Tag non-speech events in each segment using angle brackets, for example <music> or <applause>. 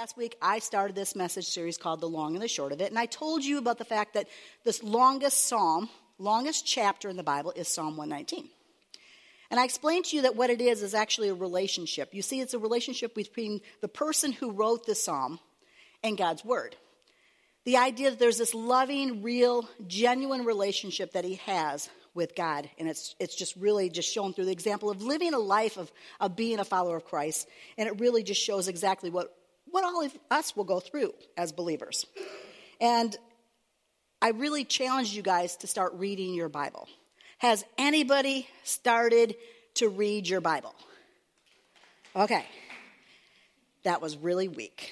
last week, I started this message series called The Long and the Short of It, and I told you about the fact that this longest psalm, longest chapter in the Bible is Psalm 119. And I explained to you that what it is is actually a relationship. You see, it's a relationship between the person who wrote the psalm and God's Word. The idea that there's this loving, real, genuine relationship that he has with God. And it's, it's just really just shown through the example of living a life of, of being a follower of Christ. And it really just shows exactly what, what all of us will go through as believers. And I really challenge you guys to start reading your Bible. Has anybody started to read your Bible? Okay. That was really weak.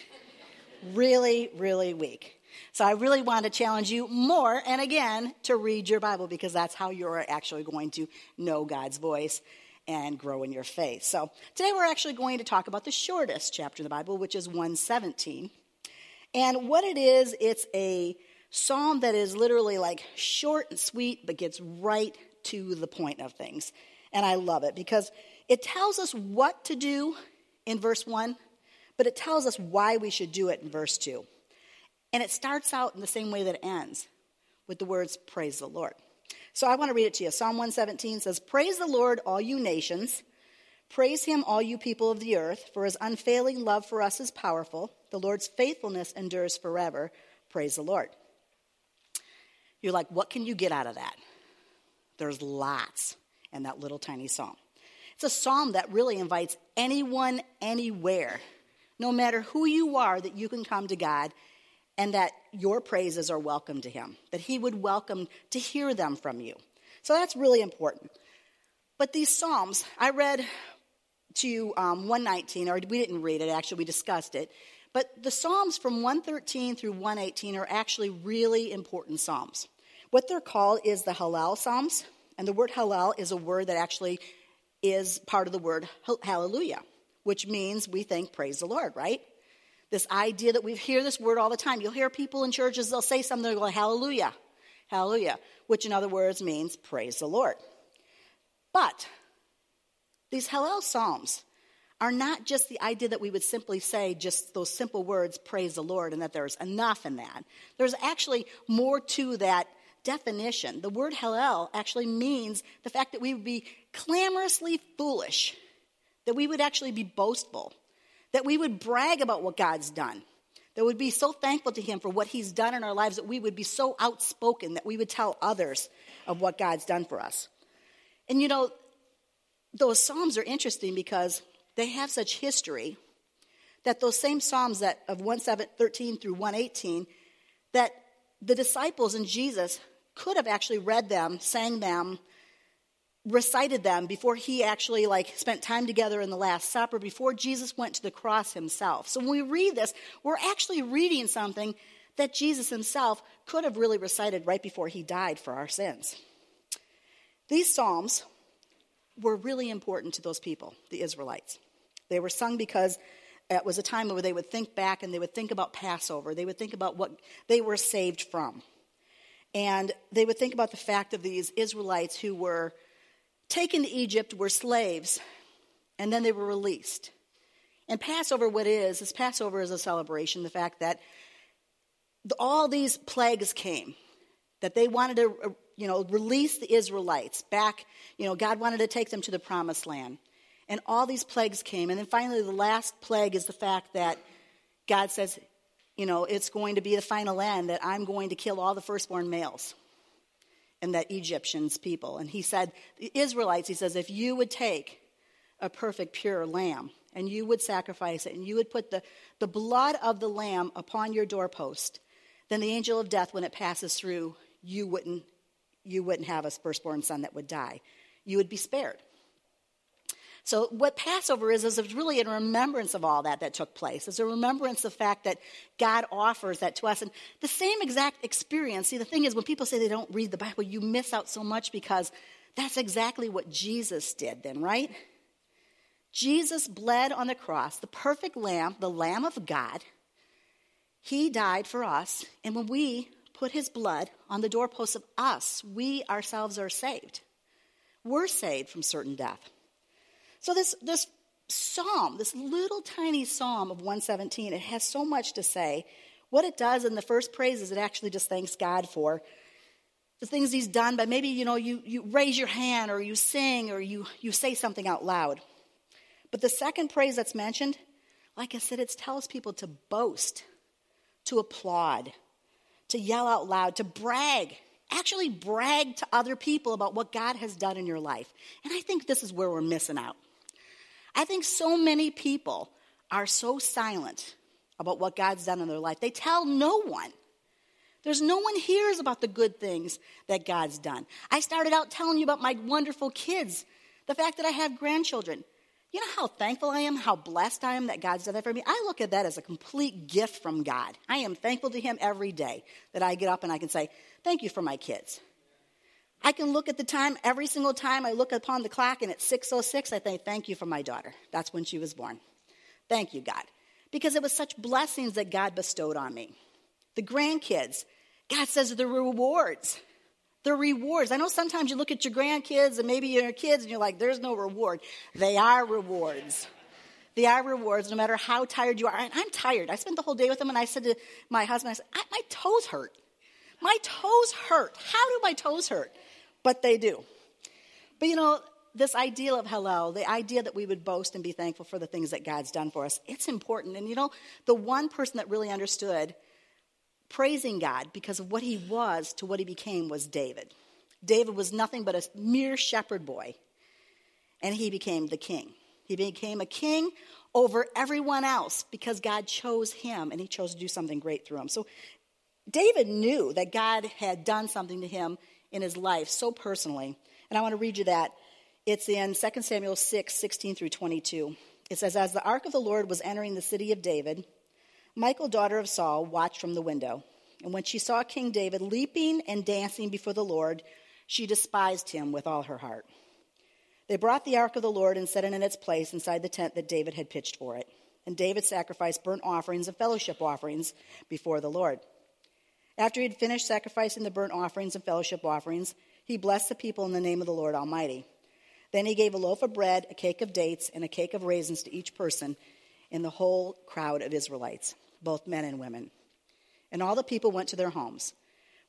Really, really weak. So I really want to challenge you more and again to read your Bible because that's how you're actually going to know God's voice and grow in your faith. So today we're actually going to talk about the shortest chapter of the Bible, which is 117. And what it is, it's a psalm that is literally like short and sweet, but gets right to the point of things. And I love it because it tells us what to do in verse 1, but it tells us why we should do it in verse 2. And it starts out in the same way that it ends with the words, Praise the Lord. So I want to read it to you. Psalm 117 says, Praise the Lord, all you nations. Praise him, all you people of the earth, for his unfailing love for us is powerful. The Lord's faithfulness endures forever. Praise the Lord. You're like, what can you get out of that? There's lots in that little tiny psalm. It's a psalm that really invites anyone, anywhere, no matter who you are, that you can come to God and that your praises are welcome to him, that he would welcome to hear them from you. So that's really important. But these Psalms, I read to you um, 119, or we didn't read it, actually, we discussed it. But the Psalms from 113 through 118 are actually really important Psalms. What they're called is the Hallel Psalms, and the word Hallel is a word that actually is part of the word hallelujah, which means we think praise the Lord, right? This idea that we hear this word all the time. You'll hear people in churches, they'll say something, they'll go, hallelujah, hallelujah, which in other words means praise the Lord. But these Hallel Psalms are not just the idea that we would simply say just those simple words, praise the Lord, and that there's enough in that. There's actually more to that definition. The word Hallel actually means the fact that we would be clamorously foolish, that we would actually be boastful, that we would brag about what God's done, that would be so thankful to Him for what He's done in our lives, that we would be so outspoken that we would tell others of what God's done for us. And you know, those Psalms are interesting because they have such history that those same Psalms that of 113 through 118, that the disciples and Jesus could have actually read them, sang them, recited them before he actually like spent time together in the last supper before jesus went to the cross himself. So when we read this we're actually reading something that jesus himself could have really recited right before he died for our sins. These psalms were really important to those people the israelites. They were sung because it was a time where they would think back and they would think about passover. They would think about what they were saved from. And they would think about the fact of these israelites who were taken to Egypt were slaves, and then they were released. And Passover, what is, is Passover is a celebration, the fact that all these plagues came, that they wanted to, uh, you know, release the Israelites back, you know, God wanted to take them to the promised land. And all these plagues came. And then finally, the last plague is the fact that God says, you know, it's going to be the final end, that I'm going to kill all the firstborn males and that Egyptians people. And he said, the Israelites, he says, if you would take a perfect, pure lamb and you would sacrifice it and you would put the, the blood of the lamb upon your doorpost, then the angel of death, when it passes through, you wouldn't, you wouldn't have a firstborn son that would die. You would be spared. So, what Passover is, is really a remembrance of all that that took place. It's a remembrance of the fact that God offers that to us. And the same exact experience, see, the thing is, when people say they don't read the Bible, you miss out so much because that's exactly what Jesus did, then, right? Jesus bled on the cross, the perfect lamb, the Lamb of God. He died for us. And when we put his blood on the doorposts of us, we ourselves are saved. We're saved from certain death. So this, this psalm, this little tiny psalm of 117, it has so much to say. What it does in the first praise is it actually just thanks God for the things he's done, but maybe, you know, you, you raise your hand or you sing or you, you say something out loud. But the second praise that's mentioned, like I said, it tells people to boast, to applaud, to yell out loud, to brag. Actually, brag to other people about what God has done in your life. And I think this is where we're missing out. I think so many people are so silent about what God's done in their life. They tell no one. There's no one hears about the good things that God's done. I started out telling you about my wonderful kids, the fact that I have grandchildren. You know how thankful I am, how blessed I am that God's done that for me? I look at that as a complete gift from God. I am thankful to Him every day that I get up and I can say, Thank you for my kids. I can look at the time every single time I look upon the clock and it's 6:06 I think thank you for my daughter. That's when she was born. Thank you God. Because it was such blessings that God bestowed on me. The grandkids, God says the rewards. The rewards. I know sometimes you look at your grandkids and maybe your kids and you're like, there's no reward. They are rewards. They are rewards no matter how tired you are. And I'm tired. I spent the whole day with them and I said to my husband, I said, my toes hurt. My toes hurt. How do my toes hurt? But they do. But you know, this idea of Hallel, the idea that we would boast and be thankful for the things that God's done for us, it's important. And you know, the one person that really understood praising God because of what he was to what he became was David. David was nothing but a mere shepherd boy, and he became the king. He became a king over everyone else because God chose him and he chose to do something great through him. So David knew that God had done something to him in his life so personally. And I want to read you that. It's in 2 Samuel 6, 16 through 22. It says, As the ark of the Lord was entering the city of David, Michal, daughter of Saul, watched from the window. And when she saw King David leaping and dancing before the Lord, she despised him with all her heart. They brought the ark of the Lord and set it in its place inside the tent that David had pitched for it. And David sacrificed burnt offerings and fellowship offerings before the Lord. After he had finished sacrificing the burnt offerings and fellowship offerings, he blessed the people in the name of the Lord Almighty. Then he gave a loaf of bread, a cake of dates, and a cake of raisins to each person in the whole crowd of Israelites both men and women. And all the people went to their homes.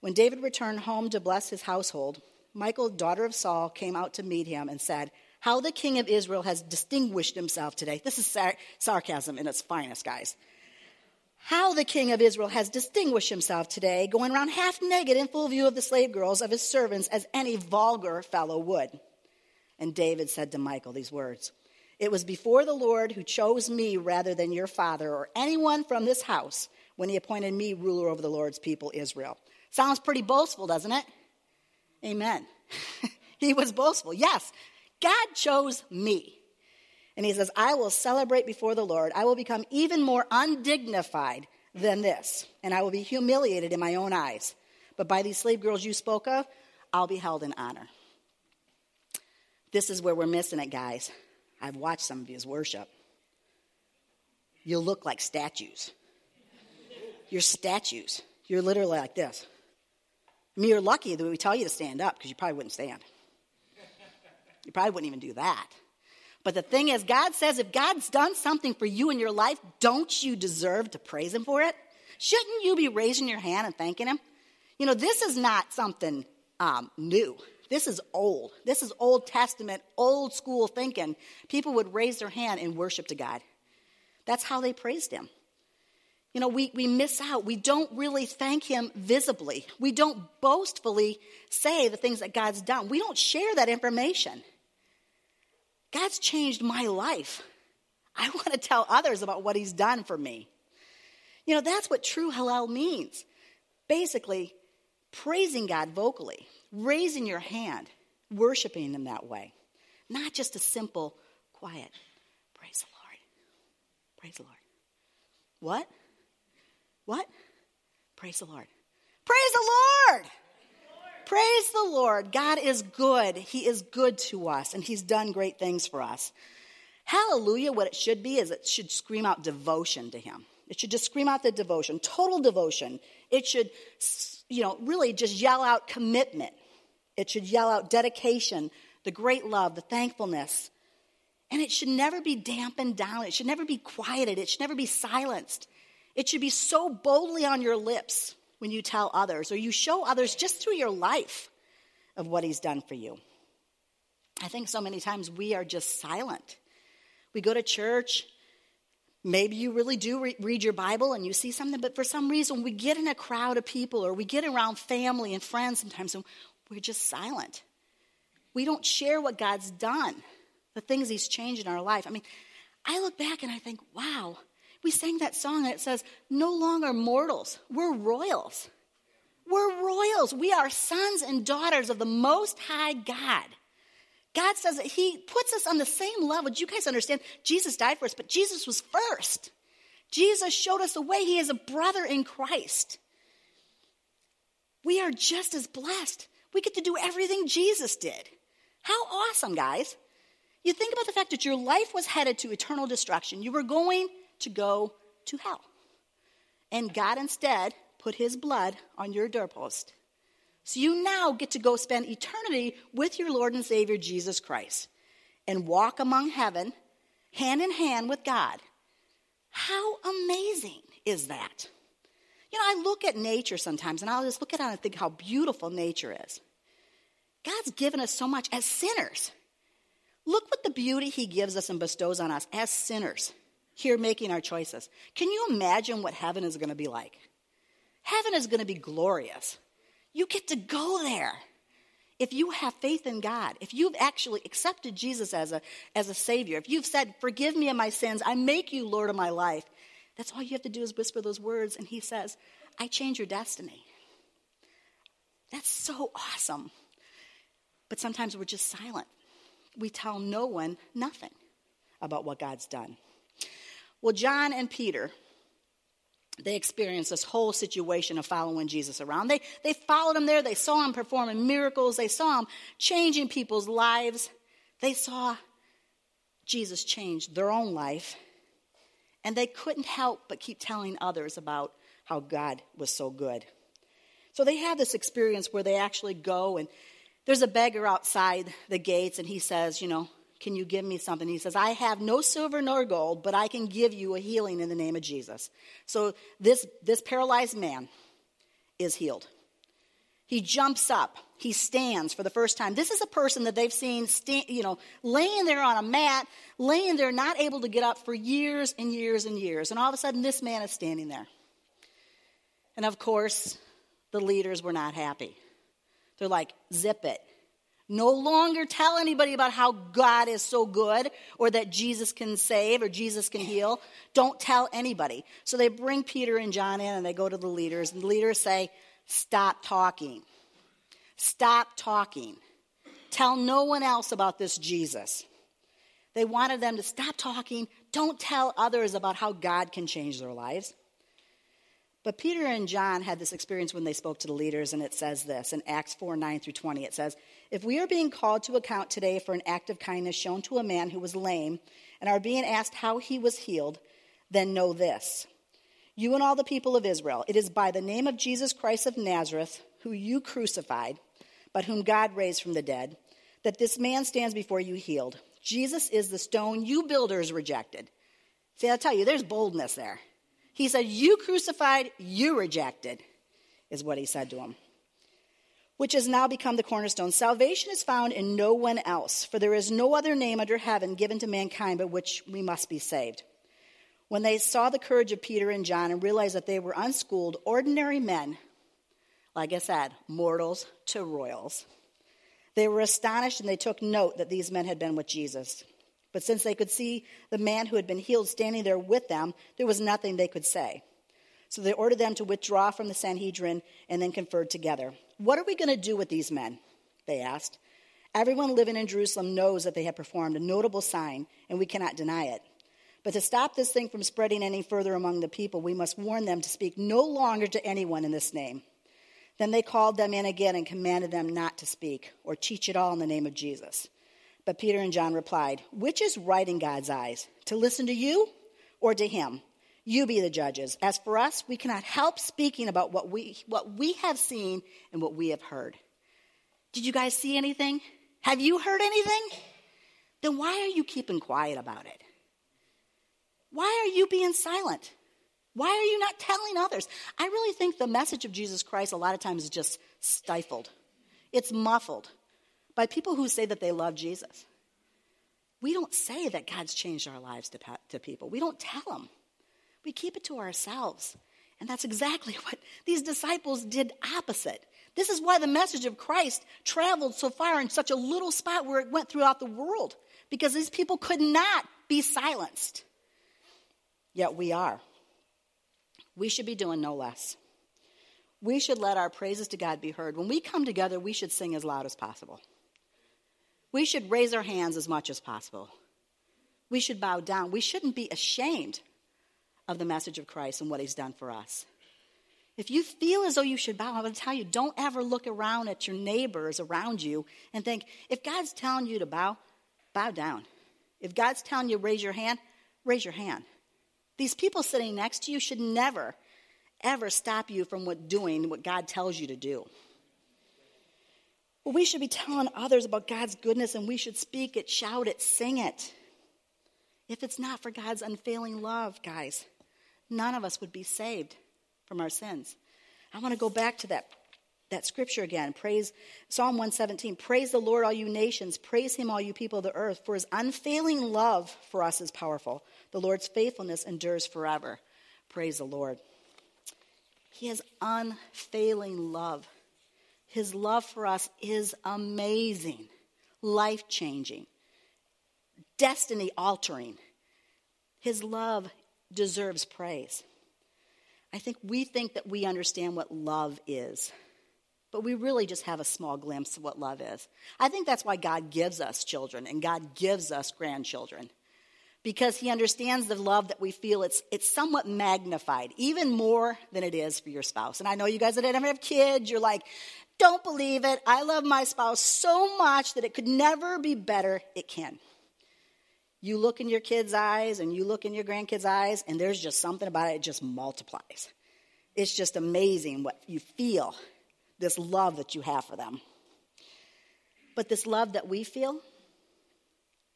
When David returned home to bless his household, Michal, daughter of Saul, came out to meet him and said, How the king of Israel has distinguished himself today. This is sar- sarcasm in its finest, guys. How the king of Israel has distinguished himself today, going around half naked in full view of the slave girls of his servants, as any vulgar fellow would. And David said to Michal these words it was before the Lord who chose me rather than your father or anyone from this house when he appointed me ruler over the Lord's people, Israel. Sounds pretty boastful, doesn't it? Amen. <laughs> he was boastful. Yes, God chose me. And he says, I will celebrate before the Lord. I will become even more undignified than this, and I will be humiliated in my own eyes. But by these slave girls you spoke of, I'll be held in honor. This is where we're missing it, guys. I've watched some of his worship. You look like statues. You're statues. You're literally like this. I mean, you're lucky that we tell you to stand up because you probably wouldn't stand. You probably wouldn't even do that. But the thing is, God says if God's done something for you in your life, don't you deserve to praise Him for it? Shouldn't you be raising your hand and thanking Him? You know, this is not something um, new. This is old. This is Old Testament, old school thinking. People would raise their hand and worship to God. That's how they praised him. You know, we, we miss out. We don't really thank him visibly. We don't boastfully say the things that God's done. We don't share that information. God's changed my life. I <laughs> want to tell others about what he's done for me. You know, that's what true Hallel means. Basically, praising God vocally raising your hand, worshiping Him that way. Not just a simple, quiet, praise the Lord. Praise the Lord. What? What? Praise the Lord. Praise the Lord. Praise the Lord. God is good. He is good to us, and He's done great things for us. Hallelujah, what it should be is it should scream out devotion to Him. It should just scream out the devotion, total devotion. It should, you know, really just yell out commitment. It should yell out dedication, the great love, the thankfulness. And it should never be dampened down. It should never be quieted. It should never be silenced. It should be so boldly on your lips when you tell others or you show others just through your life of what He's done for you. I think so many times we are just silent. We go to church. Maybe you really do re- read your Bible and you see something, but for some reason we get in a crowd of people or we get around family and friends sometimes and we're just silent. We don't share what God's done, the things He's changed in our life. I mean, I look back and I think, wow, we sang that song and it says, no longer mortals, we're royals. We're royals. We are sons and daughters of the Most High God. God says that He puts us on the same level. Do you guys understand? Jesus died for us, but Jesus was first. Jesus showed us the way. He is a brother in Christ. We are just as blessed. We get to do everything Jesus did. How awesome, guys. You think about the fact that your life was headed to eternal destruction. You were going to go to hell. And God instead put his blood on your doorpost. So you now get to go spend eternity with your Lord and Savior Jesus Christ and walk among heaven hand in hand with God. How amazing is that? You know, I look at nature sometimes and I'll just look at it and think how beautiful nature is. God's given us so much as sinners. Look what the beauty He gives us and bestows on us as sinners here making our choices. Can you imagine what heaven is going to be like? Heaven is going to be glorious. You get to go there. If you have faith in God, if you've actually accepted Jesus as a, as a Savior, if you've said, Forgive me of my sins, I make you Lord of my life, that's all you have to do is whisper those words, and He says, I change your destiny. That's so awesome. But sometimes we're just silent. We tell no one nothing about what God's done. Well, John and Peter, they experienced this whole situation of following Jesus around. They, they followed him there. They saw him performing miracles. They saw him changing people's lives. They saw Jesus change their own life. And they couldn't help but keep telling others about how God was so good. So they have this experience where they actually go and there's a beggar outside the gates and he says, You know, can you give me something? He says, I have no silver nor gold, but I can give you a healing in the name of Jesus. So this, this paralyzed man is healed. He jumps up. He stands for the first time. This is a person that they've seen, stand, you know, laying there on a mat, laying there, not able to get up for years and years and years. And all of a sudden, this man is standing there. And of course, the leaders were not happy. They're like, zip it. No longer tell anybody about how God is so good or that Jesus can save or Jesus can heal. Don't tell anybody. So they bring Peter and John in and they go to the leaders, and the leaders say, Stop talking. Stop talking. Tell no one else about this Jesus. They wanted them to stop talking. Don't tell others about how God can change their lives. But Peter and John had this experience when they spoke to the leaders, and it says this in Acts 4 9 through 20. It says, If we are being called to account today for an act of kindness shown to a man who was lame and are being asked how he was healed, then know this. You and all the people of Israel, it is by the name of Jesus Christ of Nazareth, who you crucified, but whom God raised from the dead, that this man stands before you healed. Jesus is the stone you builders rejected. See, I'll tell you, there's boldness there. He said, You crucified, you rejected, is what he said to him, which has now become the cornerstone. Salvation is found in no one else, for there is no other name under heaven given to mankind by which we must be saved. When they saw the courage of Peter and John and realized that they were unschooled, ordinary men, like I said, mortals to royals, they were astonished and they took note that these men had been with Jesus. But since they could see the man who had been healed standing there with them, there was nothing they could say. So they ordered them to withdraw from the Sanhedrin and then conferred together. What are we going to do with these men? They asked. Everyone living in Jerusalem knows that they have performed a notable sign, and we cannot deny it. But to stop this thing from spreading any further among the people, we must warn them to speak no longer to anyone in this name. Then they called them in again and commanded them not to speak or teach at all in the name of Jesus. But Peter and John replied, Which is right in God's eyes, to listen to you or to him? You be the judges. As for us, we cannot help speaking about what we, what we have seen and what we have heard. Did you guys see anything? Have you heard anything? then why are you keeping quiet about it? Why are you being silent? Why are you not telling others? I really think the message of Jesus Christ a lot of times is just stifled. It's muffled by people who say that they love Jesus. We don't say that God's changed our lives to, to people. We don't tell them. We keep it to ourselves. And that's exactly <laughs> what these disciples did opposite. This is why the message of Christ traveled so far in such a little spot where it went throughout the world, because these people could not be silenced. Yet we are. We should be doing no less. We should let our praises to God be heard. When we come together, we should sing as loud as possible. We should raise our hands as much as possible. We should bow down. We shouldn't be ashamed of the message of Christ and what he's done for us. If you feel as though you should bow, I'm going to tell you don't ever look around at your neighbors around you and think, if God's telling you to bow, bow down. If God's telling you raise your hand, raise your hand. These people sitting next to you should never, ever stop you from what doing what God tells you to do. Well, we should be telling others about God's goodness and we should speak it, shout it, sing it. If it's not for God's unfailing love, guys, none of us would be saved from our sins. I want to go back to that, that scripture again. Praise Psalm 117. Praise the Lord, all you nations. Praise him, all you people of the earth, for his unfailing love for us is powerful. The Lord's faithfulness endures forever. Praise the Lord. He has unfailing love. His love for us is amazing, life changing, destiny altering. His love deserves praise. I think we think that we understand what love is, but we really just have a small glimpse of what love is. I think that's why God gives us children and God gives us grandchildren because he understands the love that we feel. It's, it's somewhat magnified, even more than it is for your spouse. And I know you guys that never have kids, you're like, don't believe it. I love my spouse so much that it could never be better. It can. You look in your kids' eyes and you look in your grandkids' eyes, and there's just something about it, it just multiplies. It's just amazing what you feel, this love that you have for them. But this love that we feel,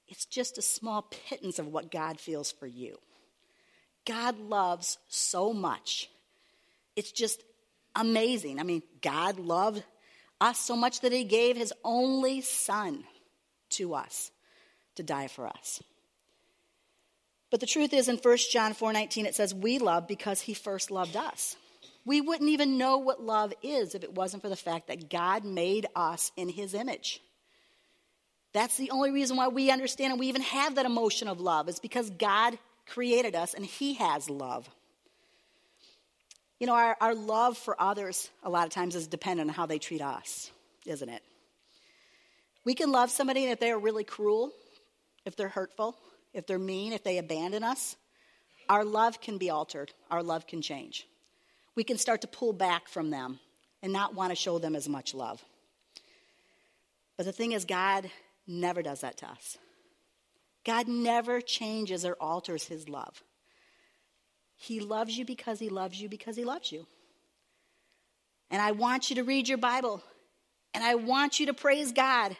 it's just a small pittance of what God feels for you. God loves so much. It's just amazing. I mean, God loved us so much that he gave his only son to us to die for us. But the truth is in 1 John 4:19 it says we love because he first loved us. We wouldn't even know what love is if it wasn't for the fact that God made us in his image. That's the only reason why we understand and we even have that emotion of love is because God created us and he has love. You know, our, our love for others a lot of times is dependent on how they treat us, isn't it? We can love somebody if they're really cruel, if they're hurtful, if they're mean, if they abandon us, our love can be altered. Our love can change. We can start to pull back from them and not want to show them as much love. But the thing is, God never does that to us. God never changes or alters his love. He loves you because he loves you because he loves you. And I want you to read your Bible and I want you to praise God.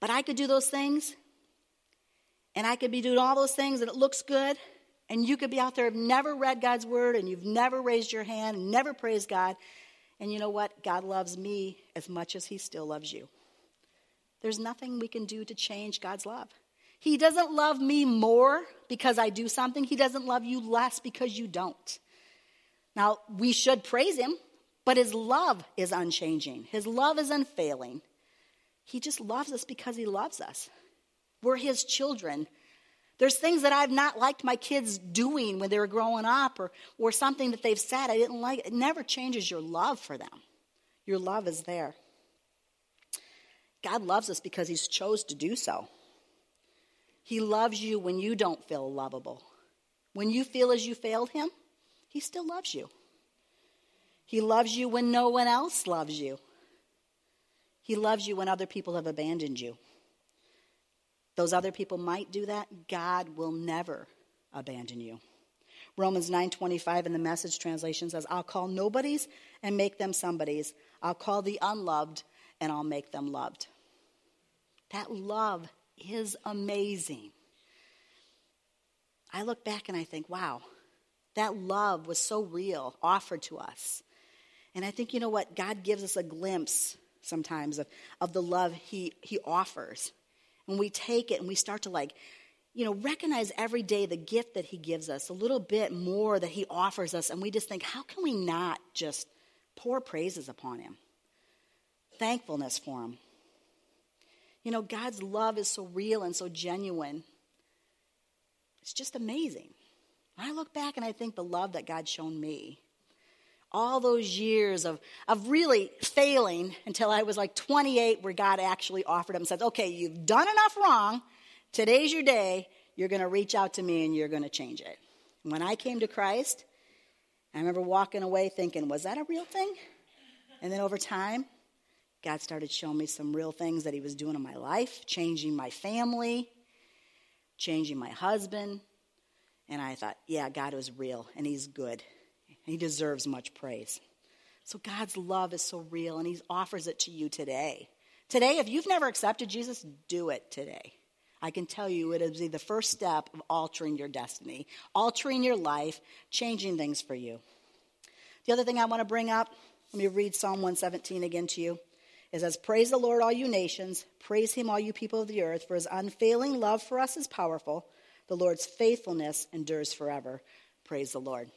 But I could do those things and I could be doing all those things and it looks good, and you could be out there, have never read God's word, and you've never raised your hand, and never praised God. And you know what? God loves me as much as He still loves you. There's nothing we can do to change God's love. He doesn't love me more because I do something, He doesn't love you less because you don't. Now, we should praise Him, but His love is unchanging, His love is unfailing. He just loves us because He loves us. We're his children. There's things that I've not liked my kids doing when they were growing up or, or something that they've said I didn't like. It never changes your love for them. Your love is there. God loves us because he's chose to do so. He loves you when you don't feel lovable. When you feel as you failed him, he still loves you. He loves you when no one else loves you. He loves you when other people have abandoned you. Those other people might do that. God will never abandon you. Romans 9:25 in the message translation says, "I'll call nobodies and make them somebodies. I'll call the unloved and I'll make them loved." That love is amazing. I look back and I think, wow, that love was so real, offered to us. And I think, you know what? God gives us a glimpse sometimes of, of the love he, he offers. When we take it and we start to like, you know, recognize every day the gift that he gives us, a little bit more that he offers us, and we just think, how can we not just pour praises upon him? Thankfulness for him. You know, God's love is so real and so genuine. It's just amazing. I look back and I think the love that God's shown me, all those years of, of really failing until I was like 28, where God actually offered him and said, Okay, you've done enough wrong. Today's your day. You're going to reach out to me and you're going to change it. When I came to Christ, I remember walking away thinking, Was that a real thing? And then over time, God started showing me some real things that He was doing in my life, changing my family, changing my husband. And I thought, yeah, God was real and He's good. He deserves much praise. So God's love is so real and He offers it to you today. Today, if you've never accepted Jesus, do it today. I can tell you it is the first step of altering your destiny, altering your life, changing things for you. The other thing I want to bring up, let me read Psalm 117 again to you. It says, Praise the Lord, all you nations. Praise him, all you people of the earth, for his unfailing love for us is powerful. The Lord's faithfulness endures forever. Praise the Lord.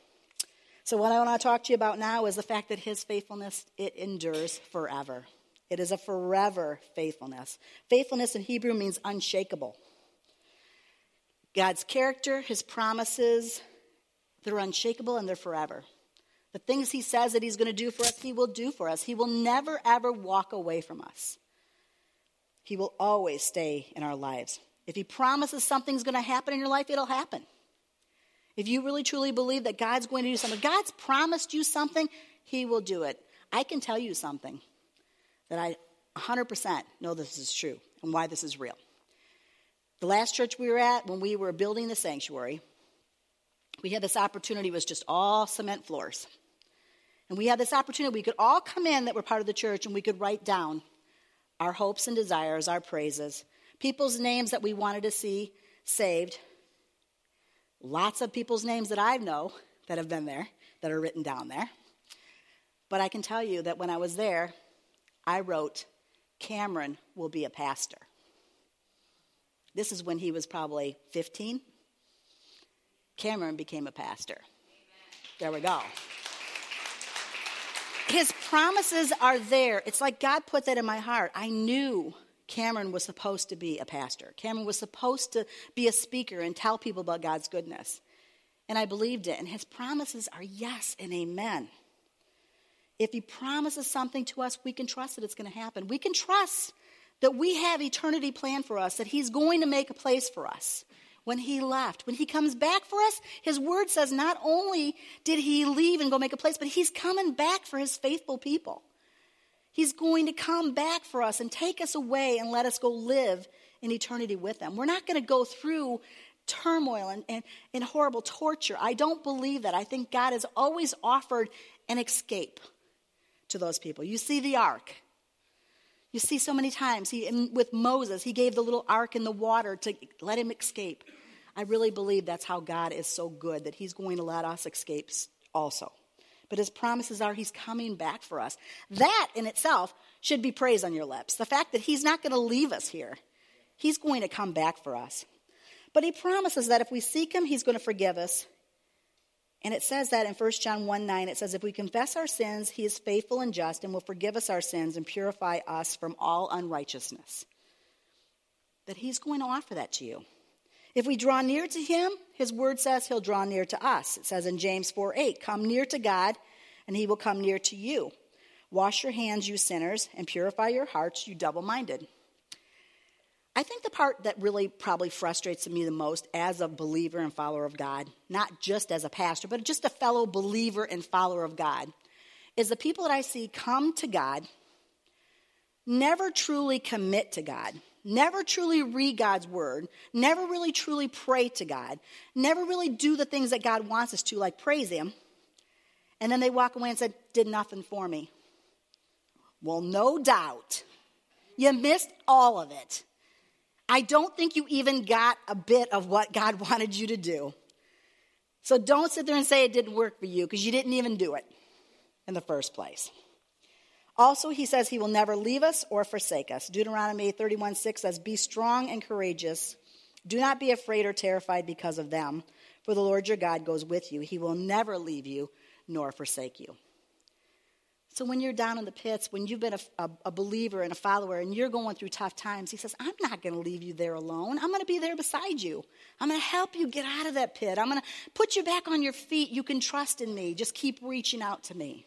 So, what I want to talk to you about now is the fact that his faithfulness, it endures forever. It is a forever faithfulness. Faithfulness in Hebrew means unshakable. God's character, his promises, they're unshakable and they're forever. The things he says that he's going to do for us, he will do for us. He will never, ever walk away from us. He will always stay in our lives. If he promises something's going to happen in your life, it'll happen. If you really truly believe that God's going to do something, God's promised you something, he will do it. I can tell you something that I 100% know this is true and why this is real. The last church we were at, when we were building the sanctuary, we had this opportunity, it was just all cement floors. And we had this opportunity, we could all come in that were part of the church and we could write down our hopes and desires, our praises, people's names that we wanted to see saved. Lots of people's names that I know that have been there, that are written down there. But I can tell you that when I was there, I wrote, Cameron will be a pastor. This is when he was probably 15. Cameron became a pastor. There we go. His promises are there. It's like God put that in my heart. I knew Cameron was supposed to be a pastor. Cameron was supposed to be a speaker and tell people about God's goodness. And I believed it. And his promises are yes and amen. If he promises something to us, we can trust that it's going to happen. We can trust that we have eternity planned for us, that he's going to make a place for us when he left. When he comes back for us, his word says not only did he leave and go make a place, but he's coming back for his faithful people. He's going to come back for us and take us away and let us go live in eternity with them. We're not going to go through turmoil and, and, and horrible torture. I don't believe that. I think God has always offered an escape to those people. You see the ark. You see so many times he with Moses, he gave the little ark in the water to let him escape. I really believe that's how God is so good that he's going to let us escape also. But his promises are he's coming back for us. That in itself should be praise on your lips. The fact that he's not going to leave us here. He's going to come back for us. But he promises that if we seek him, he's going to forgive us and it says that in 1 John 1 9, it says, If we confess our sins, he is faithful and just and will forgive us our sins and purify us from all unrighteousness. That he's going to offer that to you. If we draw near to him, his word says he'll draw near to us. It says in James 4 8, Come near to God, and he will come near to you. Wash your hands, you sinners, and purify your hearts, you double minded. I think the part that really probably frustrates me the most as a believer and follower of God, not just as a pastor, but just a fellow believer and follower of God, is the people that I see come to God, never truly commit to God, never truly read God's word, never really truly pray to God, never really do the things that God wants us to, like praise Him, and then they walk away and said, Did nothing for me. Well, no doubt. You missed all of it. I don't think you even got a bit of what God <laughs> wanted you to do. So don't sit there and say it didn't work for you because you didn't even do it in the first place. Also, he says he will never leave us or forsake us. Deuteronomy 31 6 says, Be strong and courageous. Do not be afraid or terrified because of them, for the Lord your God goes with you. He will never leave you nor forsake you. So when you're down in the pits, when you've been a, a, a, believer and a follower and you're going through tough times, he says, I'm not going to leave you there alone. I'm going to be there beside you. I'm going to help you get out of that pit. I'm going to put you back on your feet. You can trust in me. Just keep reaching out to me.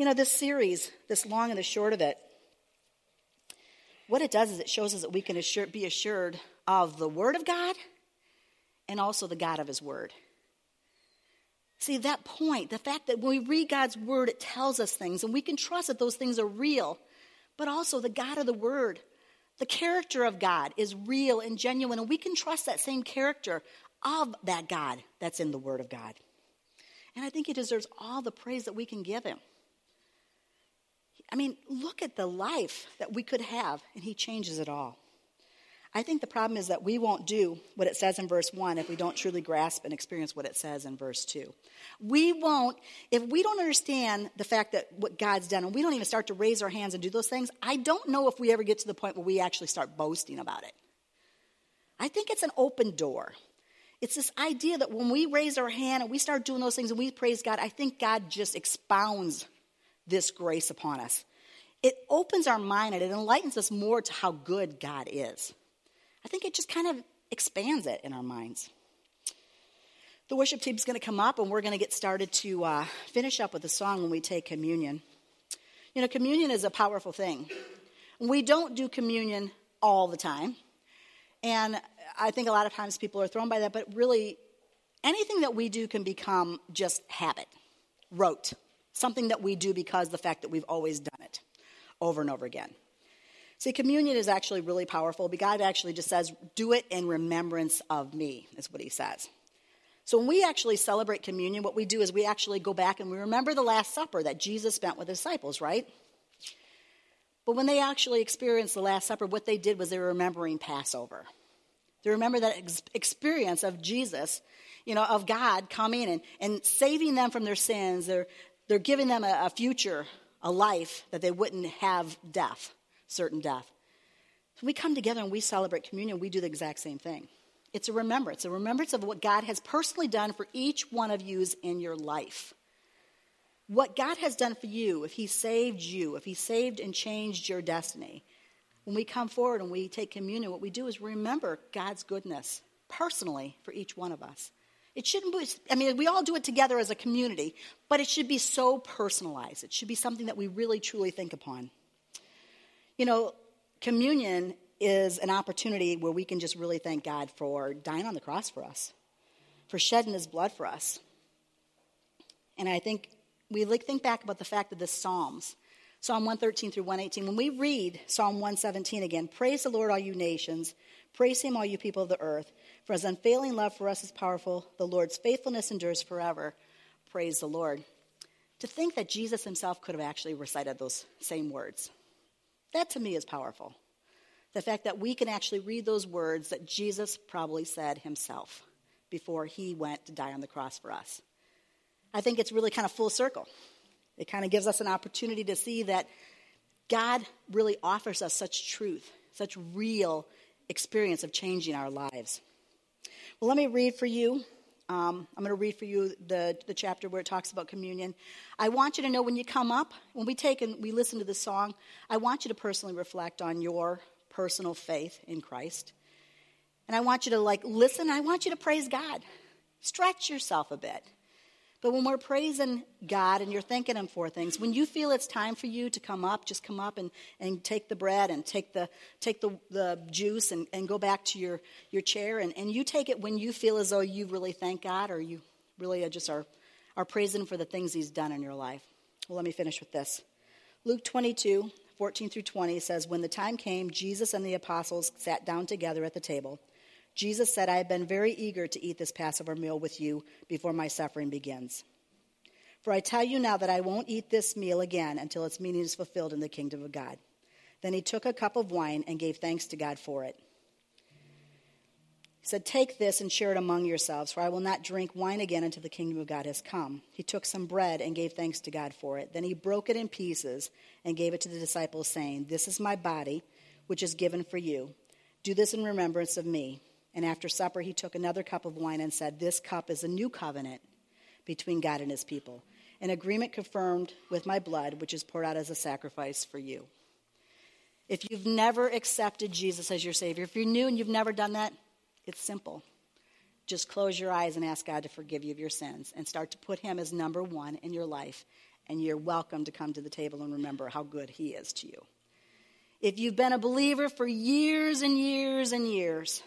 You know, this series, this long and the short of it, what it does is it shows us that we can assure, be assured of the Word of God and also the God of His Word. See, that point, the fact that when we read God's Word, it tells us things, and we can trust that those things are real, but also the God of the Word, the character of God is real and genuine, and we can trust that same character of that God that's in the Word of God. And I think He deserves all the praise that we can give Him. I mean, look at the life that we could have, and He changes it all. I think the problem is that we won't do what it says in verse 1 if we don't truly grasp and experience what it says in verse 2. We won't, if we don't understand the fact that what God's done and we don't even start to raise our hands and do those things, I don't know if we ever get to the point where we actually start boasting about it. I think it's an open door. It's this idea that when we raise our hand and we start doing those things and we praise God, I think God just expounds this grace upon us. It opens our mind and it enlightens us more to how good God is. I think it just kind of expands it in our minds. The worship team's going to come up and we're going to get started to uh, finish up with a song when we take communion. You know, communion is a powerful thing. We don't do communion all the time. And I think a lot of times people are thrown by that, but really, anything that we do can become just habit, rote something that we do because the fact that we've always done it over and over again. See, communion is actually really powerful. But God actually just says, Do it in remembrance of me, is what he says. So when we actually celebrate communion, what we do is we actually go back and we remember the Last Supper that Jesus spent with his disciples, right? But when they actually experienced the Last Supper, what they did was they were remembering Passover. They remember that ex- experience of Jesus, you know, of God coming and, and saving them from their sins. They're giving them a, a future, a life that they wouldn't have death, certain death. We come together and we celebrate communion, we do the exact same thing. It's a remembrance, a remembrance of what God has personally done for each one of you in your life. What God has done for you, if He saved you, if He saved and changed your destiny. When we come forward and we take communion, what we do is remember God's goodness personally for each one of us. It shouldn't be, I mean, we all do it together as a community, but it should be so personalized. It should be something that we really truly think upon. You know, communion is an opportunity where we can just really thank God for dying on the cross for us, for shedding his blood for us. And I think we think back about the fact that the Psalms, Psalm 113 through 118, when we read Psalm 117 again, praise the Lord, all you nations, praise him, all you people of the earth. For his unfailing love for us is powerful. The Lord's faithfulness endures forever. Praise the Lord. To think that Jesus himself could have actually recited those same words, that to me is powerful. The fact that we can actually read those words that Jesus probably said himself before he went to die on the cross for us. I think it's really kind of full circle. It kind of gives us an opportunity to see that God really offers us such truth, such real experience of changing our lives. Let me read for you. Um, I'm going to read for you the, the chapter where it talks about communion. I want you to know when you come up, when we take and we listen to the song, I want you to personally reflect on your personal faith in Christ. And I want you to like listen. I want you to praise God. Stretch yourself a bit. But when we're praising God and you're thanking Him for things, when you feel it's time for you to come up, just come up and, and take the bread and take the, take the, the juice and, and go back to your, your chair. And, and you take it when you feel as though you really thank God or you really just are, are praising for the things He's done in your life. Well, let me finish with this. Luke 22, 14 through 20 says, When the time came, Jesus and the apostles sat down together at the table. Jesus said, I have been very eager to eat this Passover meal with you before my suffering begins. For I tell you now that I won't eat this meal again until its meaning is fulfilled in the kingdom of God. Then he took a cup of wine and gave thanks to God for it. He said, Take this and share it among yourselves, for I will not drink wine again until the kingdom of God has come. He took some bread and gave thanks to God for it. Then he broke it in pieces and gave it to the disciples, saying, This is my body, which is given for you. Do this in remembrance of me. And after supper, he took another cup of wine and said, This cup is a new covenant between God and his people, an agreement confirmed with my blood, which is poured out as a sacrifice for you. If you've never accepted Jesus as your Savior, if you're new and you've never done that, it's simple. Just close your eyes and ask God to forgive you of your sins and start to put Him as number one in your life. And you're welcome to come to the table and remember how good He is to you. If you've been a believer for years and years and years,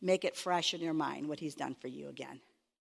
make it fresh in your mind what He's done for you again.